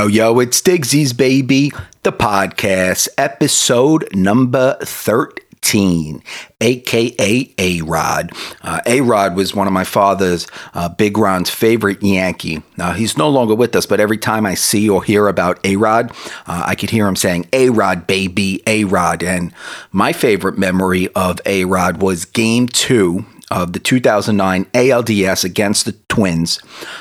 Yo, yo, it's Digsy's Baby, the podcast, episode number 13, aka A Rod. Uh, A Rod was one of my father's, uh, Big Ron's favorite Yankee. Uh, he's no longer with us, but every time I see or hear about A Rod, uh, I could hear him saying, A Rod, baby, A Rod. And my favorite memory of A Rod was game two of the 2009 ALDS against the Twins.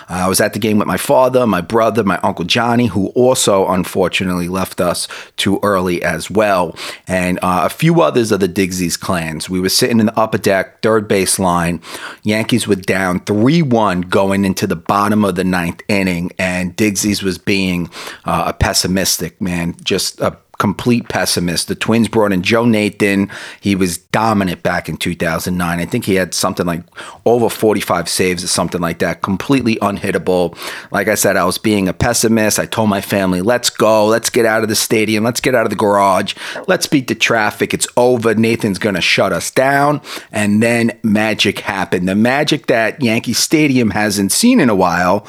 Uh, I was at the game with my father, my brother, my uncle Johnny, who also unfortunately left us too early as well, and uh, a few others of the Digsies clans. We were sitting in the upper deck, third base line. Yankees were down 3 1 going into the bottom of the ninth inning, and Digsies was being uh, a pessimistic, man, just a complete pessimist. The Twins brought in Joe Nathan. He was dominant back in 2009. I think he had something like over 45 saves or something like that. Completely unhittable. Like I said, I was being a pessimist. I told my family, let's go. Let's get out of the stadium. Let's get out of the garage. Let's beat the traffic. It's over. Nathan's going to shut us down. And then magic happened. The magic that Yankee Stadium hasn't seen in a while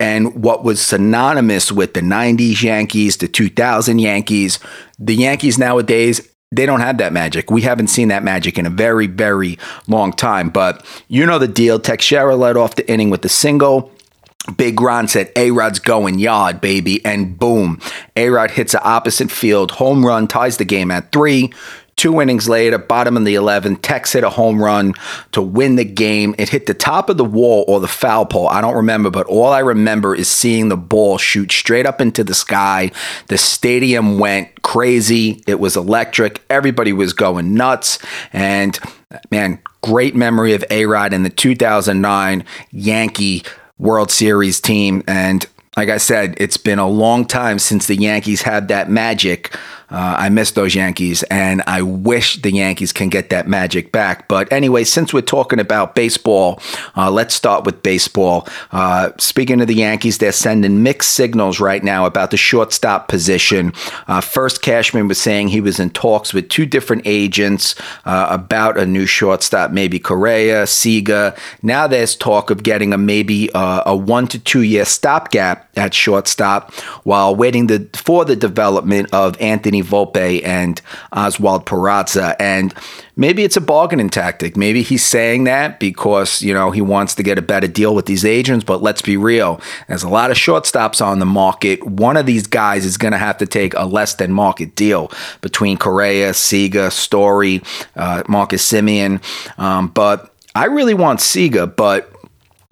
and what was synonymous with the 90s Yankees, the 2000 Yankees the Yankees nowadays, they don't have that magic. We haven't seen that magic in a very, very long time. But you know the deal. Teixeira led off the inning with a single. Big Ron said, A Rod's going yard, baby. And boom, A Rod hits the opposite field. Home run ties the game at three. Two innings later, bottom of the 11, Tex hit a home run to win the game. It hit the top of the wall or the foul pole. I don't remember, but all I remember is seeing the ball shoot straight up into the sky. The stadium went crazy. It was electric. Everybody was going nuts. And man, great memory of A Rod and the 2009 Yankee World Series team. And like I said, it's been a long time since the Yankees had that magic. Uh, I miss those Yankees, and I wish the Yankees can get that magic back. But anyway, since we're talking about baseball, uh, let's start with baseball. Uh, speaking of the Yankees, they're sending mixed signals right now about the shortstop position. Uh, first, Cashman was saying he was in talks with two different agents uh, about a new shortstop, maybe Correa, Seager. Now there's talk of getting a maybe uh, a one to two year stopgap at shortstop while waiting the, for the development of Anthony Volpe and Oswald Peraza. And maybe it's a bargaining tactic. Maybe he's saying that because, you know, he wants to get a better deal with these agents. But let's be real. There's a lot of shortstops on the market. One of these guys is going to have to take a less than market deal between Correa, Seager, Story, uh, Marcus Semien. Um, but I really want Seager, but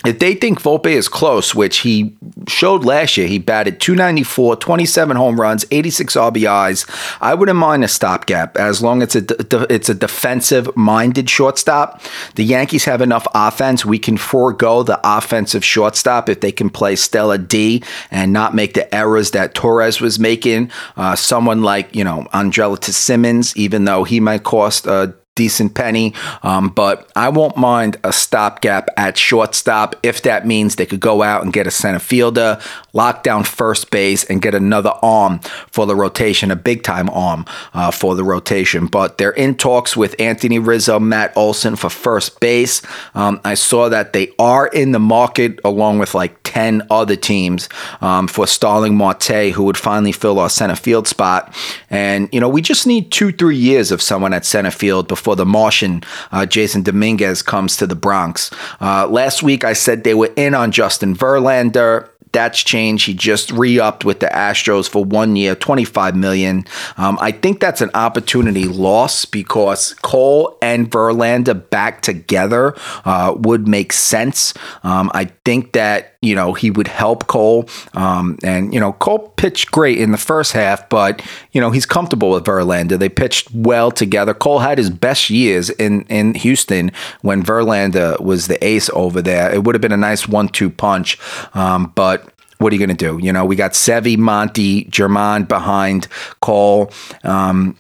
if they think Volpe is close, which he showed last year, he batted 294, 27 home runs, 86 RBIs. I wouldn't mind a stopgap as long as it's a, it's a defensive minded shortstop. The Yankees have enough offense. We can forego the offensive shortstop if they can play Stella D and not make the errors that Torres was making. Uh, someone like, you know, Andrelton Simmons, even though he might cost uh, decent penny. Um, but I won't mind a stopgap at shortstop if that means they could go out and get a center fielder, lock down first base, and get another arm for the rotation, a big time arm uh, for the rotation. But they're in talks with Anthony Rizzo, Matt Olson for first base. Um, I saw that they are in the market along with like 10 other teams um, for Starling Marte, who would finally fill our center field spot. And, you know, we just need two, three years of someone at center field before the Martian, uh, Jasson Dominguez, comes to the Bronx. Uh, last week, I said they were in on Justin Verlander. That's changed. He just re-upped with the Astros for one year, 25 million. Um, I think that's an opportunity loss because Cole and Verlander back together uh, would make sense. Um, I think that you know he would help Cole, um, and you know Cole pitched great in the first half, but you know he's comfortable with Verlander. They pitched well together. Cole had his best years in in Houston when Verlander was the ace over there. It would have been a nice one-two punch, um, but what are you going to do? You know, we got Sevy, Monty, German behind Cole. Um,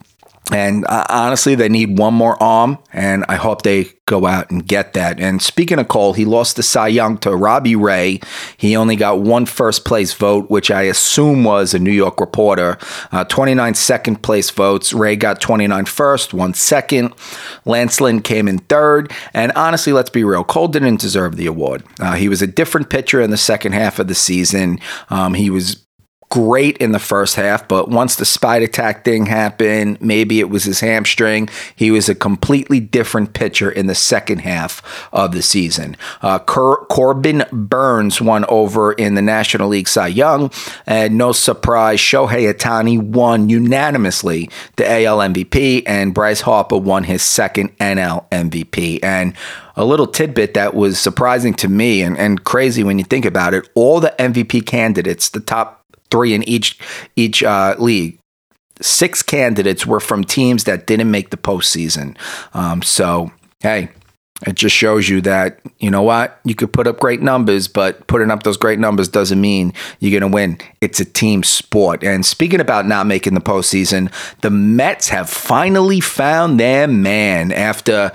and uh, honestly, they need one more arm, and I hope they go out and get that. And speaking of Cole, he lost the Cy Young to Robbie Ray. He only got one first place vote, which I assume was a New York reporter. Uh, 29 second place votes. Ray got 29 first, one second. Lance Lynn came in third. And honestly, let's be real, Cole didn't deserve the award. Uh, he was a different pitcher in the second half of the season. Um, he was great in the first half, but once the Spider Tack thing happened, maybe it was his hamstring. He was a completely different pitcher in the second half of the season. Uh, Cor- Corbin Burnes won over in the National League Cy Young, and no surprise, Shohei Ohtani won unanimously the AL MVP, and Bryce Harper won his second NL MVP. And a little tidbit that was surprising to me and, and crazy when you think about it all the MVP candidates, the top three in each each uh, league. Six candidates were from teams that didn't make the postseason. Um, so hey, it just shows you that you know what you could put up great numbers, but putting up those great numbers doesn't mean you're going to win. It's a team sport. And speaking about not making the postseason, the Mets have finally found their man after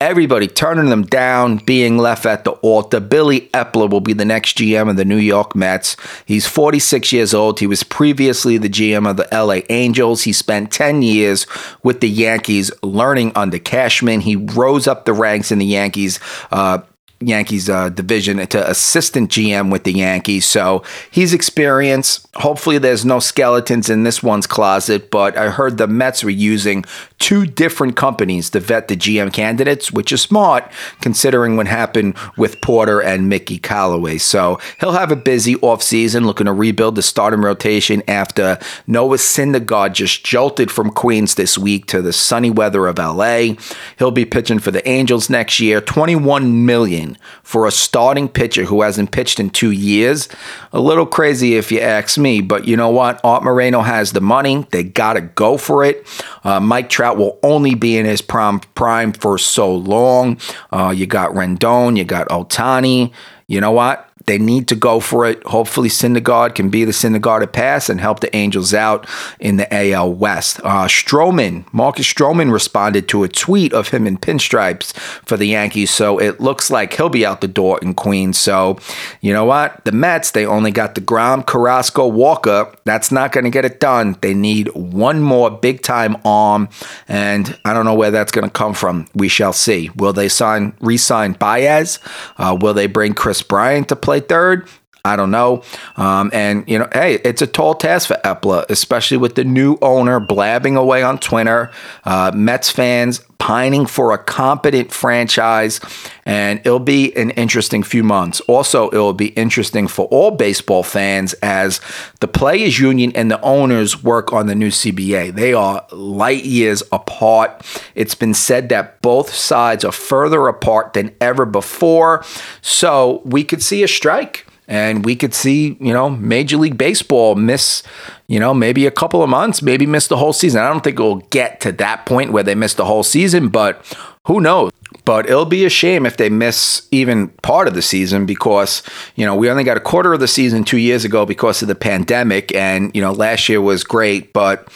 everybody turning them down, being left at the altar. Billy Eppler will be the next GM of the New York Mets. He's 46 years old. He was previously the GM of the LA Angels. He spent 10 years with the Yankees learning under Cashman. He rose up the ranks in the Yankees. Uh, Yankees uh, division to assistant GM with the Yankees. So he's experienced. Hopefully, there's no skeletons in this one's closet, but I heard the Mets were using two different companies to vet the GM candidates, which is smart considering what happened with Porter and Mickey Callaway. So he'll have a busy offseason looking to rebuild the starting rotation after Noah Syndergaard just jolted from Queens this week to the sunny weather of LA. He'll be pitching for the Angels next year. 21 million for a starting pitcher who hasn't pitched in two years. A little crazy if you ask me, but you know what? Art Moreno has the money. They got to go for it. Uh, Mike Trout will only be in his prime, prime for so long. Uh, you got Rendon, you got Ohtani. You know what? They need to go for it. Hopefully, Syndergaard can be the Syndergaard to pass and help the Angels out in the AL West. Uh, Stroman, Marcus Stroman responded to a tweet of him in pinstripes for the Yankees, so it looks like he'll be out the door in Queens. So, you know what? The Mets, they only got deGrom, Carrasco, Walker. That's not going to get it done. They need one more big time arm, and I don't know where that's going to come from. We shall see. Will they sign, re sign Baez? Uh, will they bring Kris Bryant to play? Play third? I don't know. Um, and, you know, hey, it's a tall task for Eppler, especially with the new owner blabbing away on Twitter. Uh, Mets fans pining for a competent franchise, and it'll be an interesting few months. Also, it'll be interesting for all baseball fans as the players' union and the owners work on the new CBA. They are light years apart. It's been said that both sides are further apart than ever before, so we could see a strike and we could see, you know, Major League Baseball miss, you know, maybe a couple of months, maybe miss the whole season. I don't think it will get to that point where they miss the whole season, but who knows? But it'll be a shame if they miss even part of the season because, you know, we only got a quarter of the season two years ago because of the pandemic. And, you know, last year was great, but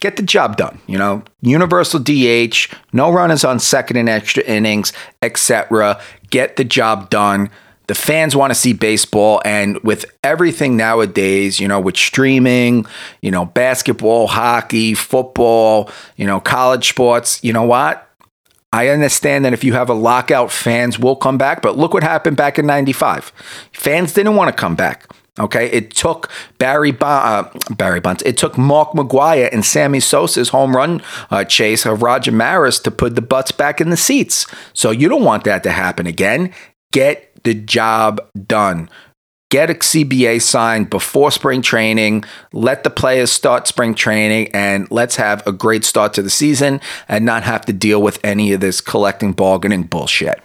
get the job done. You know, universal DH, no runners on second and extra innings, etc. Get the job done the fans want to see baseball and with everything nowadays you know with streaming you know basketball hockey football you know college sports you know what I understand that if you have a lockout, fans will come back, but look what happened back in 95. Fans didn't want to come back. Okay, it took Barry uh, Barry Bonds. It took Mark McGwire and Sammy Sosa's home run uh, chase of Roger Maris to put the butts back in the seats. So you don't want that to happen again. Get the job done. Get a CBA signed before spring training. Let the players start spring training and let's have a great start to the season and not have to deal with any of this collecting bargaining bullshit.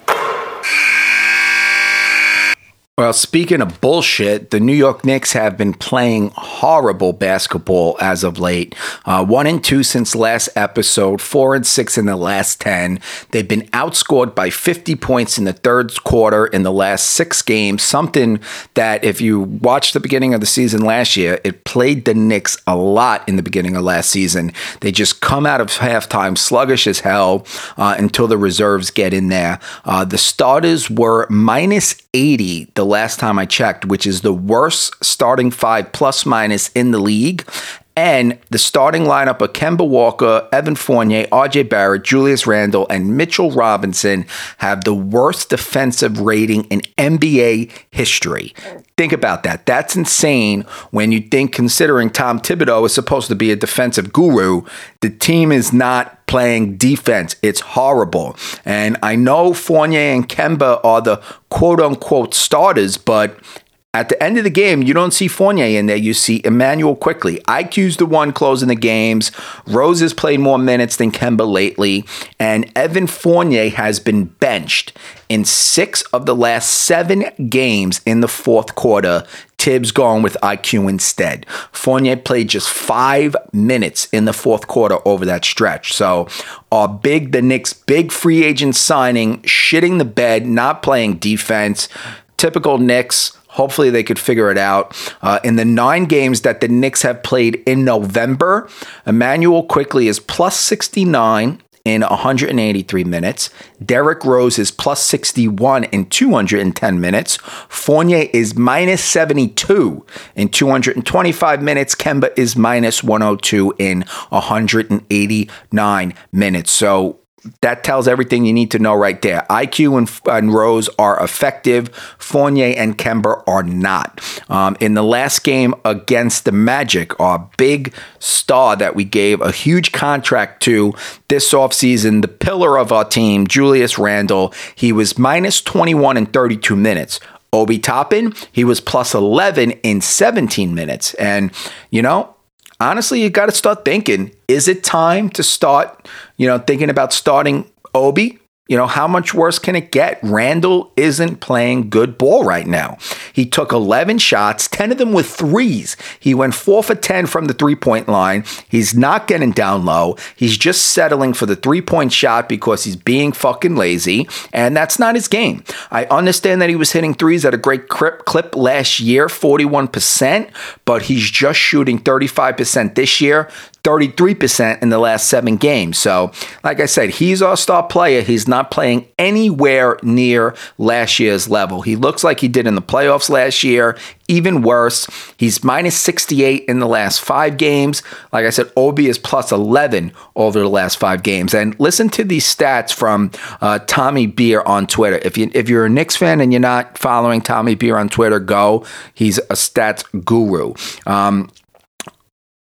Well, speaking of bullshit, the New York Knicks have been playing horrible basketball as of late. Uh, one and two since last episode, four and six in the last 10. They've been outscored by 50 points in the third quarter in the last six games. Something that, if you watched the beginning of the season last year, it played the Knicks a lot in the beginning of last season. They just come out of halftime sluggish as hell uh, until the reserves get in there. Uh, the starters were minus 80 the last time I checked, which is the worst starting five plus minus in the league. And the starting lineup of Kemba Walker, Evan Fournier, RJ Barrett, Julius Randle, and Mitchell Robinson have the worst defensive rating in NBA history. Think about that. That's insane when you think, considering Tom Thibodeau is supposed to be a defensive guru, the team is not playing defense. It's horrible. And I know Fournier and Kemba are the quote unquote starters, but at the end of the game, you don't see Fournier in there. You see Immanuel Quickley. IQ's the one closing the games. Rose has played more minutes than Kemba lately. And Evan Fournier has been benched in six of the last seven games in the fourth quarter. Thibs going with IQ instead. Fournier played just five minutes in the fourth quarter over that stretch. So, our big, the Knicks' big free agent signing, shitting the bed, not playing defense. Typical Knicks Hopefully, they could figure it out. Uh, in the nine games that the Knicks have played in November, Immanuel Quickley is plus 69 in 183 minutes. Derrick Rose is plus 61 in 210 minutes. Fournier is minus 72 in 225 minutes. Kemba is minus 102 in 189 minutes. So that tells everything you need to know right there. IQ and, and Rose are effective. Fournier and Kemba are not. Um, in the last game against the Magic, our big star that we gave a huge contract to this offseason, the pillar of our team, Julius Randle, he was minus 21 in 32 minutes. Obi Toppin, he was plus 11 in 17 minutes. And, you know, honestly, you got to start thinking is it time to start, you know, thinking about starting Obi? You know, how much worse can it get? Randle isn't playing good ball right now. He took 11 shots, 10 of them with threes. He went 4 for 10 from the three point line. He's not getting down low. He's just settling for the three point shot because he's being fucking lazy, and that's not his game. I understand that he was hitting threes at a great clip last year, 41%, but he's just shooting 35% this year. 33% in the last seven games. So, like I said, he's our star player. He's not playing anywhere near last year's level. He looks like he did in the playoffs last year, even worse. He's minus 68 in the last five games. Like I said, Obi is plus 11 over the last five games. And listen to these stats from uh, Tommy Beer on Twitter. If, you, if you're a Knicks fan and you're not following Tommy Beer on Twitter, go. He's a stats guru. Um,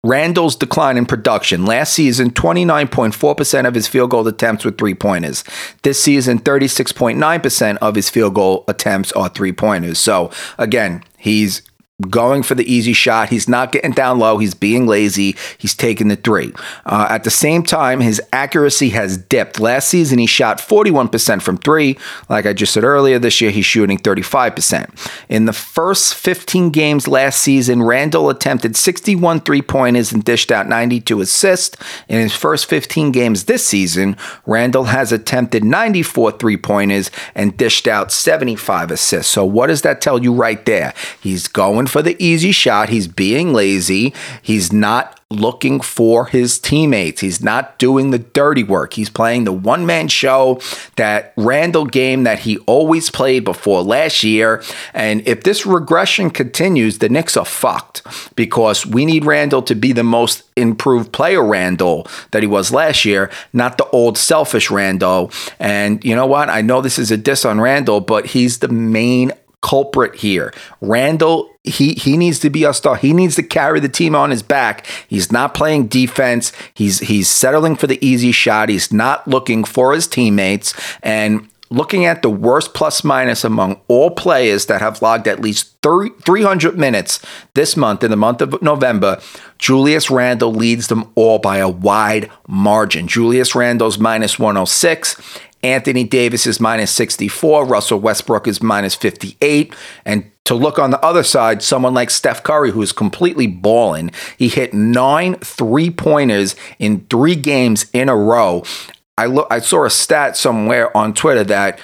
Randle's decline in production. Last season, 29.4% of his field goal attempts were three pointers. This season, 36.9% of his field goal attempts are three pointers. So, again, he's going for the easy shot. He's not getting down low. He's being lazy. He's taking the three. Uh, at the same time, his accuracy has dipped. Last season, he shot 41% from three. Like I just said earlier, this year he's shooting 35%. In the first 15 games last season, Randle attempted 61 three pointers and dished out 92 assists. In his first 15 games this season, Randle has attempted 94 three pointers and dished out 75 assists. So, what does that tell you right there? He's going for the easy shot. He's being lazy. He's not looking for his teammates. He's not doing the dirty work. He's playing the one man show, that Randle game that he always played before last year. And if this regression continues, the Knicks are fucked because we need Randle to be the most improved player Randle that he was last year, not the old selfish Randle. And you know what? I know this is a diss on Randle, but he's the main culprit here. Randle, he he needs to be a star. He needs to carry the team on his back. He's not playing defense. He's he's settling for the easy shot. He's not looking for his teammates and looking at the worst plus minus among all players that have logged at least 30, 300 minutes this month, in the month of November, Julius Randle leads them all by a wide margin. Julius Randle's minus 106. Anthony Davis is minus 64. Russell Westbrook is minus 58. And to look on the other side, someone like Steph Curry, who's completely balling, he hit nine three pointers in three games in a row. I, look, I saw a stat somewhere on Twitter that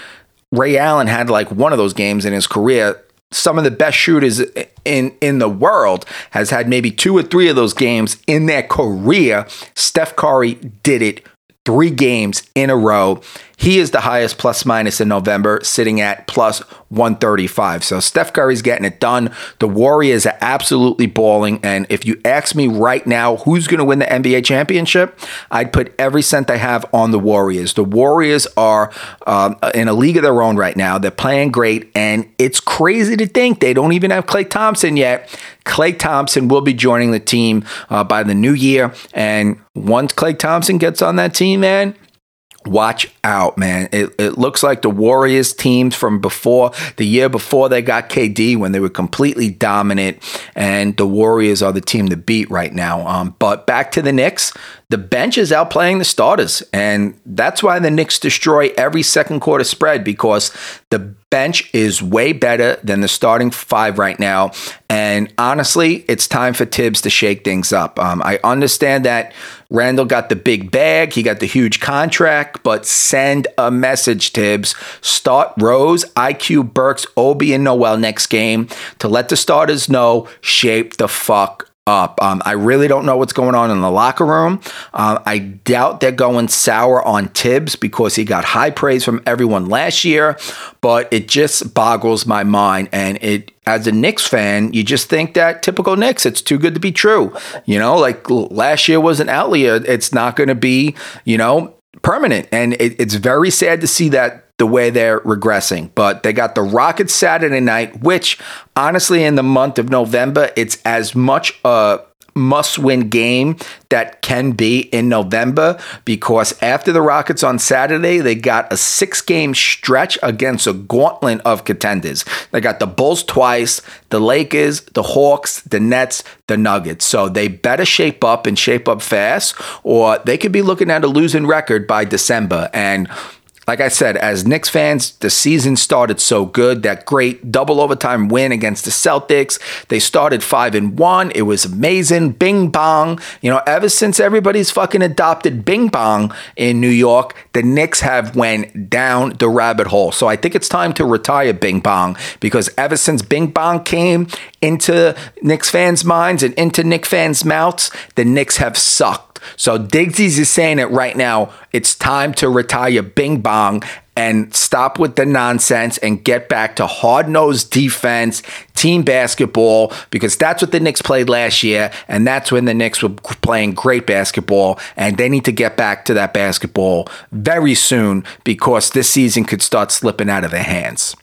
Ray Allen had like one of those games in his career. Some of the best shooters in, in the world has had maybe two or three of those games in their career. Steph Curry did it three games in a row. He is the highest plus minus in November, sitting at plus 135. So Steph Curry's getting it done. The Warriors are absolutely balling. And if you ask me right now who's going to win the NBA championship, I'd put every cent I have on the Warriors. The Warriors are um, in a league of their own right now. They're playing great. And it's crazy to think they don't even have Klay Thompson yet. Klay Thompson will be joining the team uh, by the new year. And once Klay Thompson gets on that team, man, watch out, man. It, it looks like the Warriors teams from before, the year before they got KD when they were completely dominant, and the Warriors are the team to beat right now. Um, but back to the Knicks, the bench is outplaying the starters, and that's why the Knicks destroy every second quarter spread because the bench is way better than the starting five right now. And honestly, it's time for Thibs to shake things up. Um, I understand that Randle got the big bag, he got the huge contract, but send a message, Thibs. Start Rose, IQ, Burks, Obi, and Noel next game to let the starters know shape the fuck up. Um, I really don't know what's going on in the locker room. Uh, I doubt they're going sour on Thibs because he got high praise from everyone last year, but it just boggles my mind. And it, as a Knicks fan, you just think that typical Knicks, it's too good to be true. You know, like last year was an outlier. It's not going to be, you know, permanent. And it, it's very sad to see that the way they're regressing. But they got the Rockets Saturday night, which honestly, in the month of November, it's as much a must win game that can be in November because after the Rockets on Saturday, they got a six game stretch against a gauntlet of contenders. They got the Bulls twice, the Lakers, the Hawks, the Nets, the Nuggets. So they better shape up and shape up fast, or they could be looking at a losing record by December. And like I said, as Knicks fans, the season started so good. That great double overtime win against the Celtics. They started five and one. It was amazing. Bing bong. You know, ever since everybody's fucking adopted Bing bong in New York, the Knicks have went down the rabbit hole. So I think it's time to retire Bing bong because ever since Bing bong came into Knicks fans' minds and into Knicks fans' mouths, the Knicks have sucked. So Digsies is saying it right now. It's time to retire Bing Bong and stop with the nonsense and get back to hard nosed defense, team basketball, because that's what the Knicks played last year. And that's when the Knicks were playing great basketball. And they need to get back to that basketball very soon because this season could start slipping out of their hands.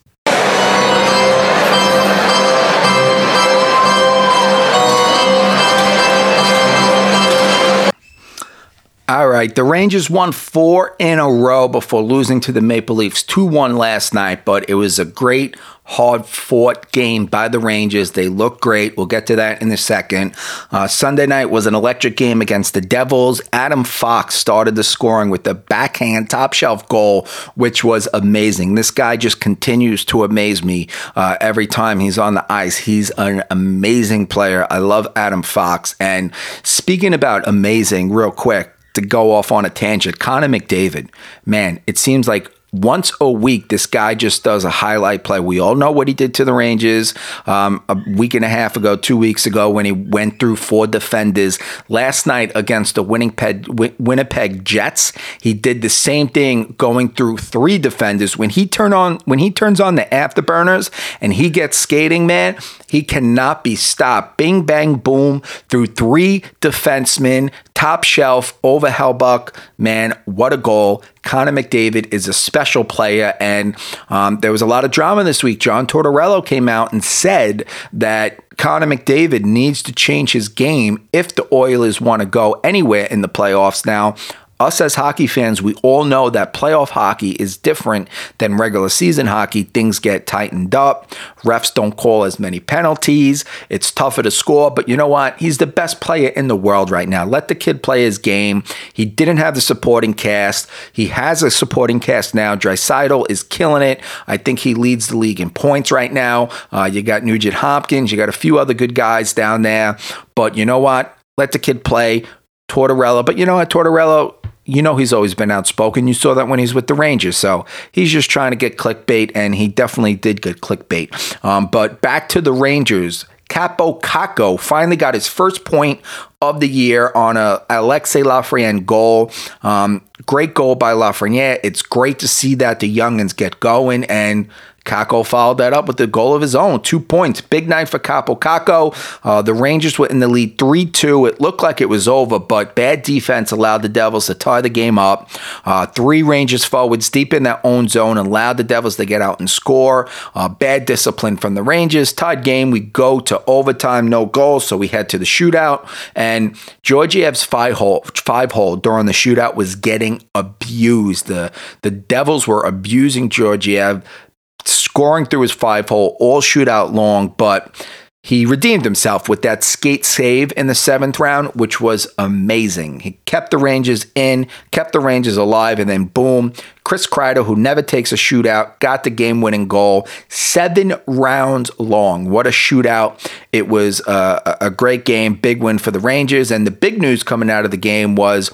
All right, the Rangers won four in a row before losing to the Maple Leafs 2 1 last night, but it was a great, hard fought game by the Rangers. They look great. We'll get to that in a second. Uh, Sunday night was an electric game against the Devils. Adam Fox started the scoring with the backhand top shelf goal, which was amazing. This guy just continues to amaze me uh, every time he's on the ice. He's an amazing player. I love Adam Fox. And speaking about amazing, real quick, to go off on a tangent, Connor McDavid, man, it seems like once a week, this guy just does a highlight play. We all know what he did to the Rangers um, a week and a half ago, two weeks ago, when he went through four defenders. Last night against the Winnipeg, Winnipeg Jets, he did the same thing, going through three defenders. When he turn on, when he turns on the afterburners and he gets skating, man, he cannot be stopped. Bing bang boom through three defensemen, top shelf over Hellebuyck. Man, what a goal! Connor McDavid is a special player. And um, there was a lot of drama this week. John Tortorella came out and said that Connor McDavid needs to change his game if the Oilers want to go anywhere in the playoffs. Now, us as hockey fans, we all know that playoff hockey is different than regular season hockey. Things get tightened up. Refs don't call as many penalties. It's tougher to score, but you know what? He's the best player in the world right now. Let the kid play his game. He didn't have the supporting cast. He has a supporting cast now. Draisaitl is killing it. I think he leads the league in points right now. Uh, you got Nugent Hopkins. You got a few other good guys down there. But you know what? Let the kid play. Tortorella. But you know what? Tortorella you know he's always been outspoken. You saw that when he's with the Rangers. So he's just trying to get clickbait, and he definitely did get clickbait. Um, but back to the Rangers. Kaapo Kakko finally got his first point of the year on a Alexis Lafreniere goal. Um, great goal by Lafreniere. It's great to see that the youngins get going and Kakko followed that up with the goal of his own, two points. Big night for Kaapo Kakko. Uh, the Rangers were in the lead 3 2. It looked like it was over, but bad defense allowed the Devils to tie the game up. Uh, three Rangers forwards deep in their own zone allowed the Devils to get out and score. Uh, bad discipline from the Rangers. Tied game. We go to overtime, no goals, so we head to the shootout. And Georgiev's five hole, five hole during the shootout was getting abused. The, the Devils were abusing Georgiev scoring through his five hole all shootout long, but he redeemed himself with that skate save in the seventh round, which was amazing. He kept the Rangers in, kept the Rangers alive, and then boom, Chris Kreider, who never takes a shootout, got the game winning goal. Seven rounds long. What a shootout. It was uh, a, a great game, big win for the Rangers. And the big news coming out of the game was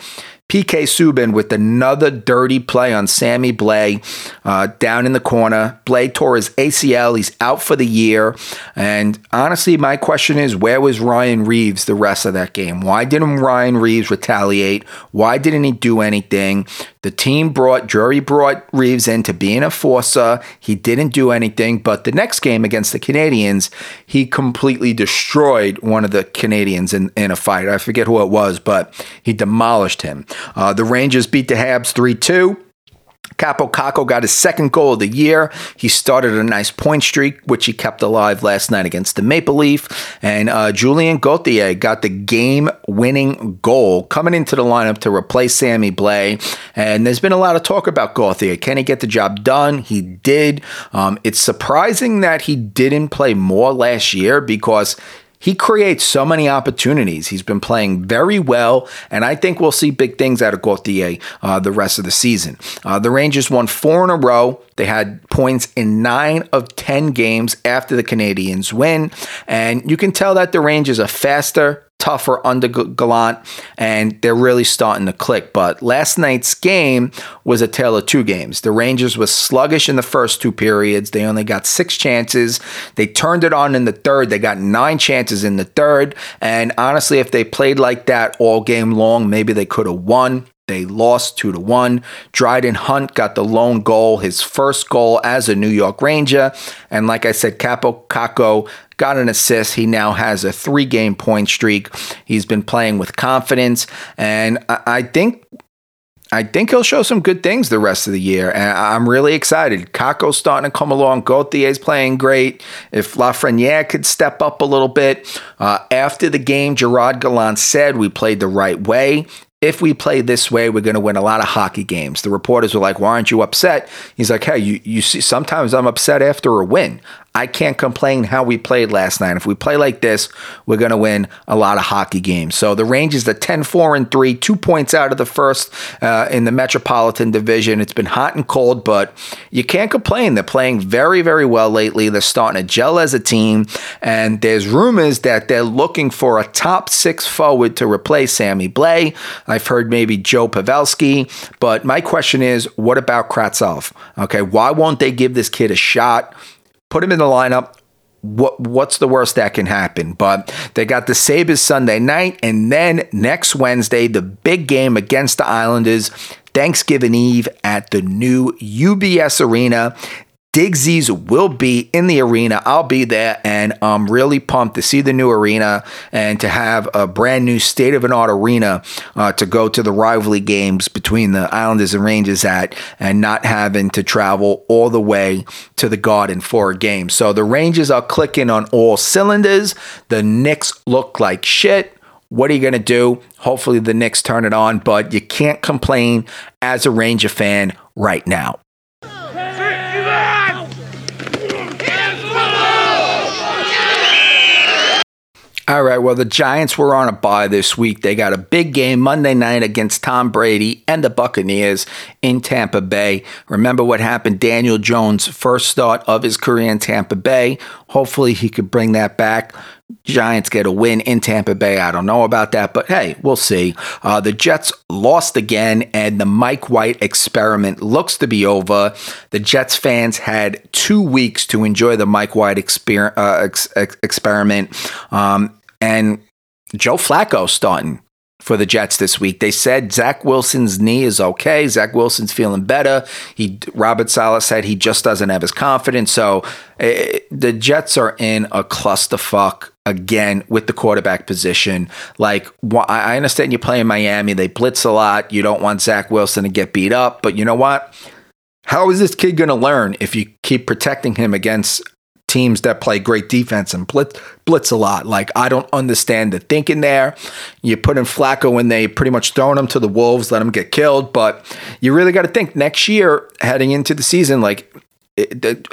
PK Subban with another dirty play on Sammy Blais uh, down in the corner. Blais tore his ACL. He's out for the year. And honestly, my question is where was Ryan Reaves the rest of that game? Why didn't Ryan Reaves retaliate? Why didn't he do anything? The team brought, Drury brought Reaves in to be an enforcer. He didn't do anything. But the next game against the Canadiens, he completely destroyed one of the Canadiens in, in a fight. I forget who it was, but he demolished him. Uh, the Rangers beat the Habs 3 2. Kaapo Kakko got his second goal of the year. He started a nice point streak, which he kept alive last night against the Maple Leaf. And uh, Julien Gauthier got the game winning goal coming into the lineup to replace Sammy Blais. And there's been a lot of talk about Gauthier. Can he get the job done? He did. Um, it's surprising that he didn't play more last year because he creates so many opportunities. He's been playing very well, and I think we'll see big things out of Gauthier uh, the rest of the season. Uh, the Rangers won four in a row. They had points in nine of 10 games after the Canadiens win, and you can tell that the Rangers are faster, tougher under Gallant, and they're really starting to click. But last night's game was a tale of two games. The Rangers were sluggish in the first two periods. They only got six chances. They turned it on in the third. They got nine chances in the third. And honestly, if they played like that all game long, maybe they could have won. They lost two to one. Dryden Hunt got the lone goal, his first goal as a New York Ranger. And like I said, Kaapo Kakko got an assist. He now has a three game point streak. He's been playing with confidence. And I think I think he'll show some good things the rest of the year, and I'm really excited. Kakko's starting to come along. Gauthier's playing great. If Lafreniere could step up a little bit. Uh, after the game, Gerard Gallant said we played the right way if we play this way, we're going to win a lot of hockey games. The reporters were like, why aren't you upset? He's like, hey, you, you see, sometimes I'm upset after a win. I can't complain how we played last night. If we play like this, we're going to win a lot of hockey games. So the Rangers are 10 4 and 3, two points out of the first uh, in the Metropolitan Division. It's been hot and cold, but you can't complain. They're playing very, very well lately. They're starting to gel as a team. And there's rumors that they're looking for a top six forward to replace Sammy Blais. I've heard maybe Joe Pavelski. But my question is, what about Kravtsov? Okay, why won't they give this kid a shot? Put him in the lineup. What what's the worst that can happen? But they got the Sabres Sunday night, and then next Wednesday, the big game against the Islanders. Thanksgiving Eve at the new UBS Arena. Digsies will be in the arena. I'll be there, and I'm really pumped to see the new arena and to have a brand new state of an art arena uh, to go to the rivalry games between the Islanders and Rangers at, and not having to travel all the way to the Garden for a game. So the Rangers are clicking on all cylinders. The Knicks look like shit. What are you going to do? Hopefully, the Knicks turn it on, but you can't complain as a Ranger fan right now. All right. Well, the Giants were on a bye this week. They got a big game Monday night against Tom Brady and the Buccaneers in Tampa Bay. Remember what happened? Daniel Jones' first start of his career in Tampa Bay Hopefully, he could bring that back. Giants get a win in Tampa Bay. I don't know about that, but hey, we'll see. Uh, the Jets lost again, and the Mike White experiment looks to be over. The Jets fans had two weeks to enjoy the Mike White exper- uh, ex- ex- experiment. Um, and Joe Flacco starting for the Jets this week. They said Zach Wilson's knee is okay. Zach Wilson's feeling better. He Robert Saleh said he just doesn't have his confidence. So uh, the Jets are in a clusterfuck again with the quarterback position. Like I understand you play in Miami. They blitz a lot. You don't want Zach Wilson to get beat up, but you know what? How is this kid going to learn if you keep protecting him against teams that play great defense and blitz, blitz a lot. Like, I don't understand the thinking there. You put in Flacco when they pretty much throwing him to the Wolves, let him get killed. But you really got to think next year, heading into the season, like,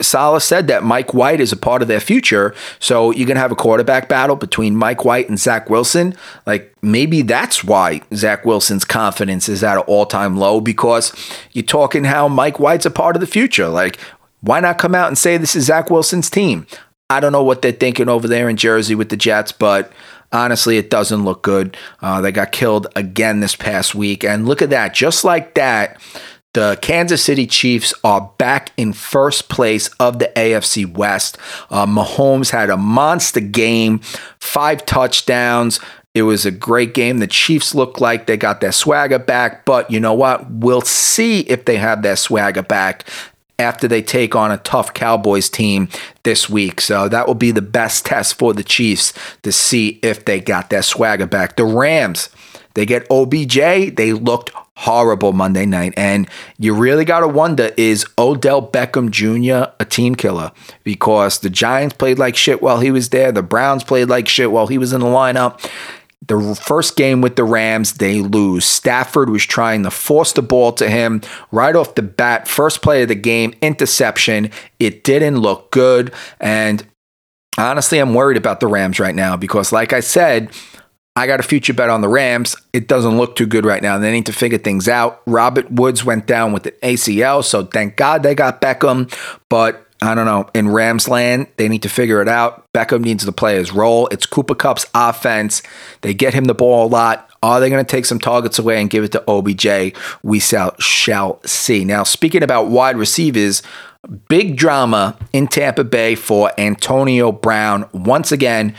Saleh said that Mike White is a part of their future. So you're going to have a quarterback battle between Mike White and Zach Wilson. Like maybe that's why Zach Wilson's confidence is at an all time low because you're talking how Mike White's a part of the future. Like why not come out and say this is Zach Wilson's team? I don't know what they're thinking over there in Jersey with the Jets, but honestly, it doesn't look good. Uh, they got killed again this past week. And look at that. Just like that, the Kansas City Chiefs are back in first place of the AFC West. Uh, Mahomes had a monster game, five touchdowns. It was a great game. The Chiefs look like they got their swagger back, but you know what? We'll see if they have their swagger back after they take on a tough Cowboys team this week. So that will be the best test for the Chiefs to see if they got their swagger back. The Rams, they get OBJ. They looked horrible Monday night. And you really got to wonder is Odell Beckham Jr. a team killer? Because the Giants played like shit while he was there, the Browns played like shit while he was in the lineup. The first game with the Rams, they lose. Stafford was trying to force the ball to him right off the bat. First play of the game, interception. It didn't look good. And honestly, I'm worried about the Rams right now because, like I said, I got a future bet on the Rams. It doesn't look too good right now. They need to figure things out. Robert Woods went down with an ACL, so thank God they got Beckham. But I don't know. In Rams land, they need to figure it out. Beckham needs to play his role. It's Cooper Kupp's offense. They get him the ball a lot. Are they going to take some targets away and give it to OBJ? We shall, shall see. Now, speaking about wide receivers, big drama in Tampa Bay for Antonio Brown. Once again,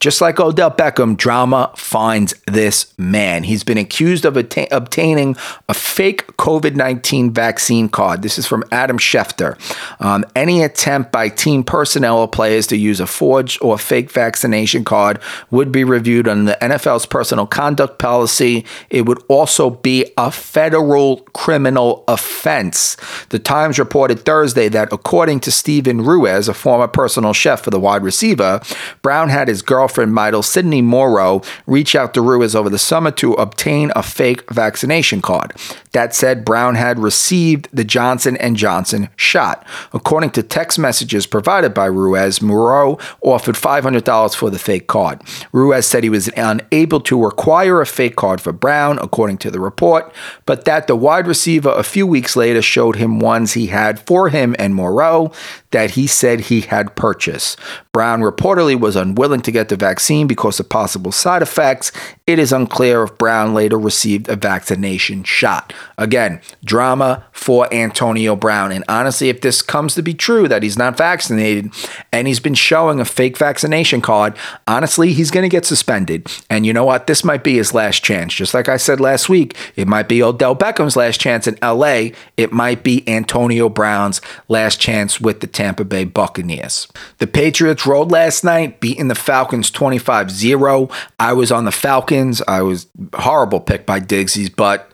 just like Odell Beckham, drama finds this man. He's been accused of atta- obtaining a fake COVID 19 vaccine card. This is from Adam Schefter. Um, any attempt by team personnel or players to use a forged or fake vaccination card would be reviewed under the NFL's personal conduct policy. It would also be a federal criminal offense. The Times reported Thursday that, according to Stephen Ruiz, a former personal chef for the wide receiver, Brown had his girl girlfriend model Cydney Moreau reach out to Ruiz over the summer to obtain a fake vaccination card. That said, Brown had received the Johnson & Johnson shot. According to text messages provided by Ruiz, Moreau offered $500 for the fake card. Ruiz said he was unable to require a fake card for Brown, according to the report, but that the wide receiver a few weeks later showed him ones he had for him and Moreau that he said he had purchased. Brown reportedly was unwilling to get the vaccine because of possible side effects. It is unclear if Brown later received a vaccination shot. Again, drama for Antonio Brown. And honestly, if this comes to be true that he's not vaccinated and he's been showing a fake vaccination card, honestly, he's going to get suspended. And you know what? This might be his last chance. Just like I said last week, it might be Odell Beckham's last chance in LA. It might be Antonio Brown's last chance with the Tampa Bay Buccaneers. The Patriots rolled last night, beating the Falcons 25 0. I was on the Falcons. I was horrible pick by Digsies, but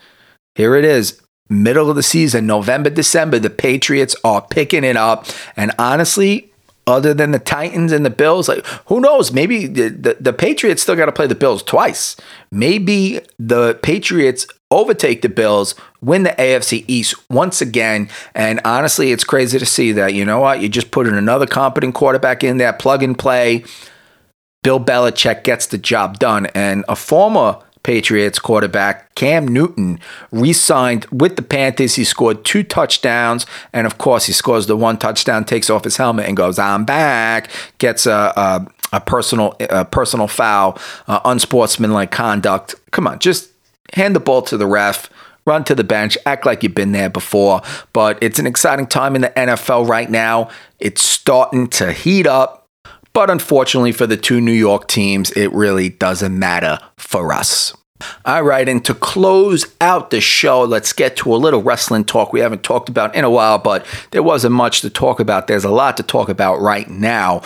here it is. Middle of the season, November, December, the Patriots are picking it up. And honestly, other than the Titans and the Bills, like who knows? Maybe the, the, the Patriots still got to play the Bills twice. Maybe the Patriots overtake the Bills, win the AFC East once again. And honestly, it's crazy to see that. You know what? You just put in another competent quarterback in there, plug and play. Bill Belichick gets the job done. And a former Patriots quarterback Cam Newton re signed with the Panthers. He scored two touchdowns. And of course, he scores the one touchdown, takes off his helmet, and goes, I'm back. Gets a, a, a personal, a personal foul, uh, unsportsmanlike conduct. Come on, just hand the ball to the ref run to the bench, act like you've been there before. But it's an exciting time in the NFL right now. It's starting to heat up. But unfortunately for the two New York teams, it really doesn't matter for us. All right, and to close out the show, let's get to a little wrestling talk we haven't talked about in a while, but there wasn't much to talk about. There's a lot to talk about right now.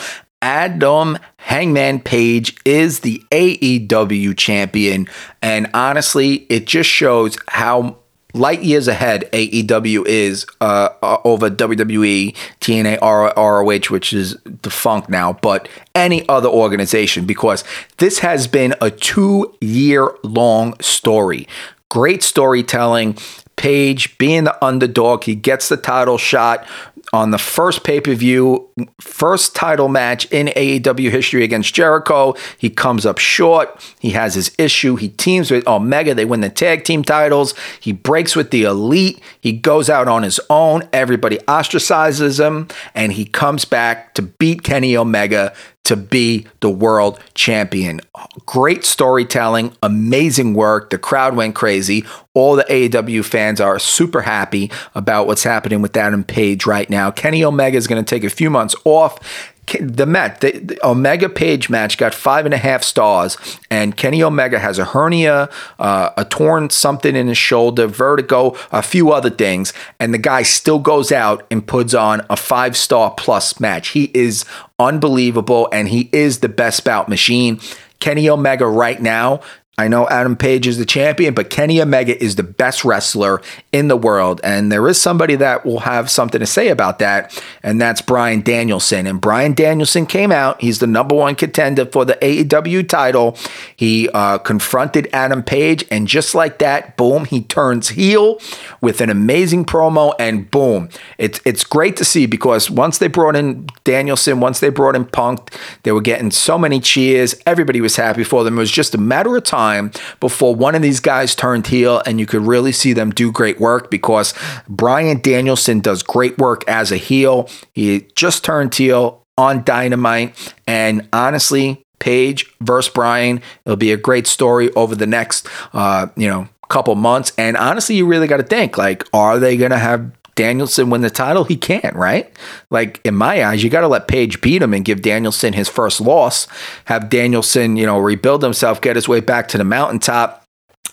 Adam Hangman Page is the AEW champion. And honestly, it just shows how light years ahead AEW is uh, uh over WWE, TNA, ROH, which is defunct now, but any other organization because this has been a two year long story. Great storytelling. Page being the underdog, he gets the title shot on the first pay per view, first title match in AEW history against Jericho. He comes up short. He has his issue. He teams with Omega. They win the tag team titles. He breaks with the Elite. He goes out on his own. Everybody ostracizes him, and he comes back to beat Kenny Omega to be the world champion. Great storytelling, amazing work. The crowd went crazy. All the AEW fans are super happy about what's happening with Adam Page right now. Kenny Omega is going to take a few months off the Met, the, the, Omega Page match got five and a half stars, and Kenny Omega has a hernia, uh, a torn something in his shoulder, vertigo, a few other things, and the guy still goes out and puts on a five star plus match. He is unbelievable, and he is the best bout machine. Kenny Omega right now I know Adam Page is the champion, but Kenny Omega is the best wrestler in the world. And there is somebody that will have something to say about that, and that's Bryan Danielson. And Bryan Danielson came out. He's the number one contender for the AEW title. He uh, confronted Adam Page, and just like that, boom, he turns heel with an amazing promo, and boom. It's, it's great to see because once they brought in Danielson, once they brought in Punk, they were getting so many cheers. Everybody was happy for them. It was just a matter of time time before one of these guys turned heel and you could really see them do great work because Bryan Danielson does great work as a heel. He just turned heel on Dynamite. And honestly, Page versus Bryan, it'll be a great story over the next, uh, you know, couple months. And honestly, you really got to think like, are they going to have Danielson win the title? He can't, right? Like in my eyes, you got to let Page beat him and give Danielson his first loss. Have Danielson, you know, rebuild himself, get his way back to the mountaintop.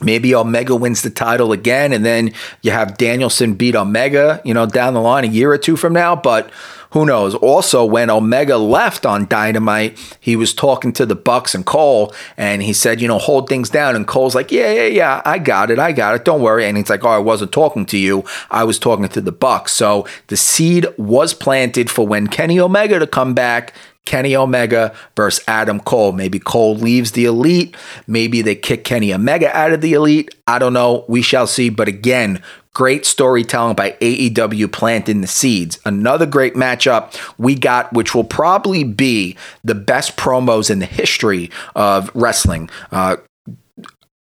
Maybe Omega wins the title again, and then you have Danielson beat Omega, you know, down the line a year or two from now. But who knows? Also, when Omega left on Dynamite, he was talking to the Bucks and Cole, and he said, you know, hold things down. And Cole's like, yeah, yeah, yeah, I got it, I got it, don't worry. And he's like, oh, I wasn't talking to you, I was talking to the Bucks. So the seed was planted for when Kenny Omega to come back. Kenny Omega versus Adam Cole. Maybe Cole leaves the elite. Maybe they kick Kenny Omega out of the elite. I don't know. We shall see. But again, Great storytelling by AEW planting the seeds. Another great matchup we got, which will probably be the best promos in the history of wrestling. Uh,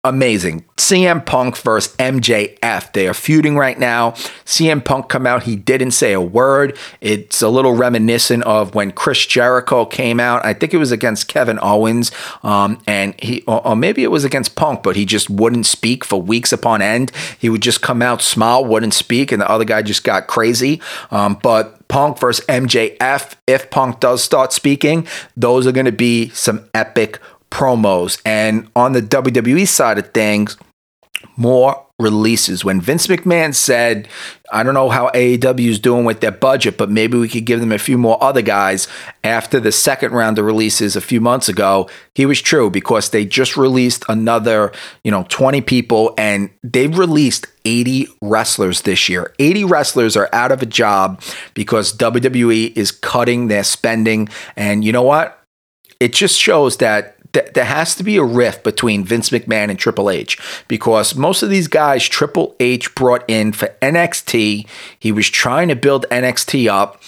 amazing. CM Punk versus MJF. They are feuding right now. CM Punk come out. He didn't say a word. It's a little reminiscent of when Chris Jericho came out. I think it was against Kevin Owens, um, and he, or, or maybe it was against Punk, but he just wouldn't speak for weeks upon end. He would just come out, smile, wouldn't speak, and the other guy just got crazy. Um, but Punk versus MJF. If Punk does start speaking, those are going to be some epic promos. And on the WWE side of things, more releases. When Vince McMahon said, I don't know how AEW is doing with their budget, but maybe we could give them a few more other guys after the second round of releases a few months ago, he was true because they just released another, you know, 20 people and they've released 80 wrestlers this year. 80 wrestlers are out of a job because WWE is cutting their spending. And you know what? It just shows that th- there has to be a rift between Vince McMahon and Triple H because most of these guys Triple H brought in for NXT, he was trying to build NXT up.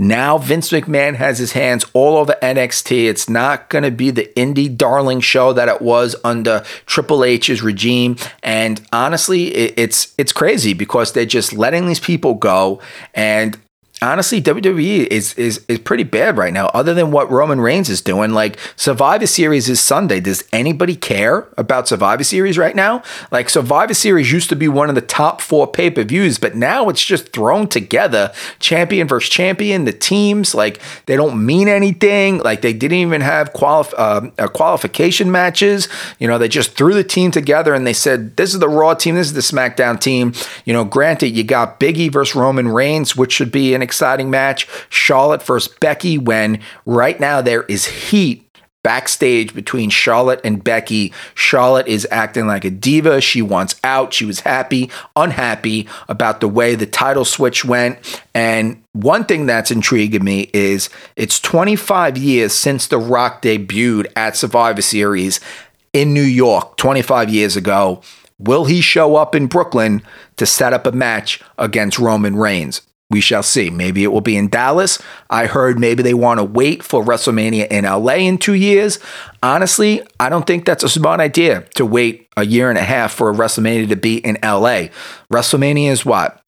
Now Vince McMahon has his hands all over NXT. It's not going to be the indie darling show that it was under Triple H's regime. And honestly, it's it's crazy because they're just letting these people go. And honestly, WWE is is is pretty bad right now. Other than what Roman Reigns is doing, like Survivor Series is Sunday. Does anybody care about Survivor Series right now? Like Survivor Series used to be one of the top four pay per views, but now it's just thrown together, champion versus champion. The teams like they don't mean anything. Like they didn't even have qualif- uh, uh, qualification matches. You know, they just threw the team together and they said, "This is the Raw team. This is the SmackDown team." You know, granted, you got Biggie versus Roman Reigns, which should be an exciting match. Charlotte versus Becky, when right now there is heat backstage between Charlotte and Becky. Charlotte is acting like a diva. She wants out. She was happy, unhappy about the way the title switch went. And one thing that's intriguing me is it's 25 years since The Rock debuted at Survivor Series in New York 25 years ago. Will he show up in Brooklyn to set up a match against Roman Reigns? We shall see. Maybe it will be in Dallas. I heard maybe they want to wait for WrestleMania in LA in two years. Honestly, I don't think that's a smart idea to wait a year and a half for a WrestleMania to be in LA. WrestleMania is what?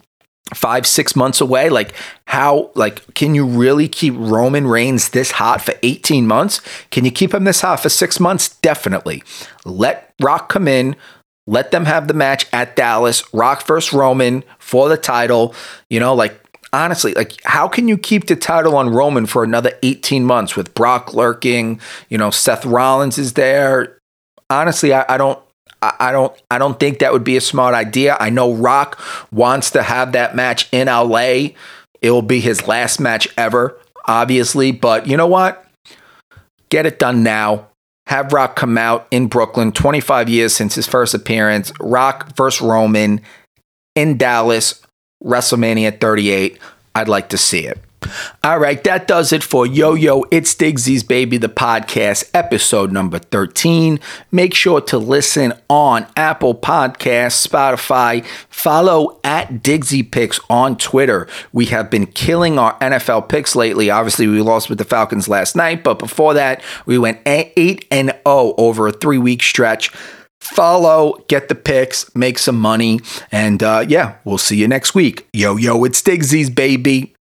Five, six months away. Like, how, like, can you really keep Roman Reigns this hot for 18 months? Can you keep him this hot for six months? Definitely. Let Rock come in let them have the match at Dallas, Rock versus Roman for the title. You know, like honestly, like how can you keep the title on Roman for another 18 months with Brock lurking? You know, Seth Rollins is there. Honestly, I, I don't I don't I don't think that would be a smart idea. I know Rock wants to have that match in LA. It will be his last match ever, obviously, but you know what? Get it done now. Have Rock come out in Brooklyn, 25 years since his first appearance. Rock versus Roman in Dallas WrestleMania 38. I'd like to see it. All right, that does it for Yo Yo It's Digsy's Baby, the podcast, episode number 13. Make sure to listen on Apple Podcasts, Spotify. Follow at Digsy Picks on Twitter. We have been killing our NFL picks lately. Obviously, we lost with the Falcons last night, but before that, we went 8 and 0 over a three week stretch follow, get the picks, make some money. And uh, yeah, we'll see you next week. Yo, yo, it's Digsies, baby.